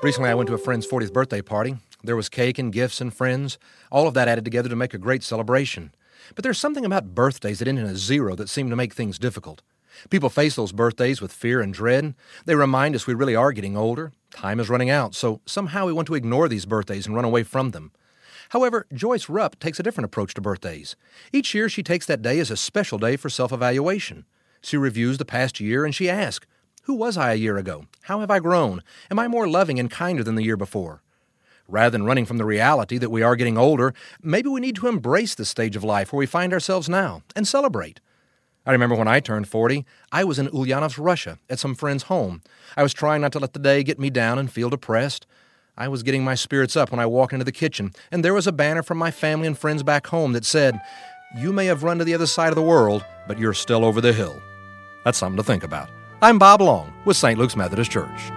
Recently, I went to a friend's 40th birthday party. There was cake and gifts and friends. All of that added together to make a great celebration. But there's something about birthdays that end in a zero that seem to make things difficult. People face those birthdays with fear and dread. They remind us we really are getting older. Time is running out, so somehow we want to ignore these birthdays and run away from them. However, Joyce Rupp takes a different approach to birthdays. Each year, she takes that day as a special day for self evaluation. She reviews the past year and she asks, Who was I a year ago? How have I grown? Am I more loving and kinder than the year before? Rather than running from the reality that we are getting older, maybe we need to embrace the stage of life where we find ourselves now and celebrate. I remember when I turned 40, I was in Ulyanovsk, Russia, at some friend's home. I was trying not to let the day get me down and feel depressed. I was getting my spirits up when I walked into the kitchen, and there was a banner from my family and friends back home that said, You may have run to the other side of the world, but you're still over the hill. That's something to think about. I'm Bob Long with St. Luke's Methodist Church.